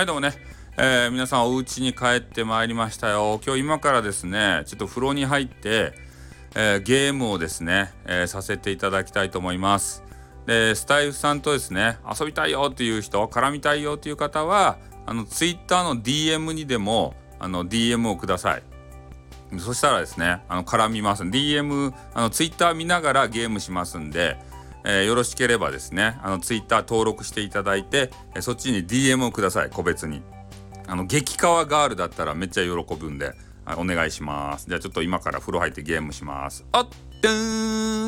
はいどうもね、えー、皆さんお家に帰ってまいりましたよ。今日今からですねちょっと風呂に入って、えー、ゲームをですね、えー、させていただきたいと思います。でスタイフさんとですね遊びたいよっていう人絡みたいよっていう方はあの Twitter の DM にでもあの DM をください。そしたらですねあの絡みます。DM あの Twitter 見ながらゲームしますんでえー、よろしければですねあのツイッター登録していただいて、えー、そっちに DM をください個別に。あの激川ガールだったらめっちゃ喜ぶんで、お願いします。じゃあちょっと今から風呂入ってゲームします。あっでーん。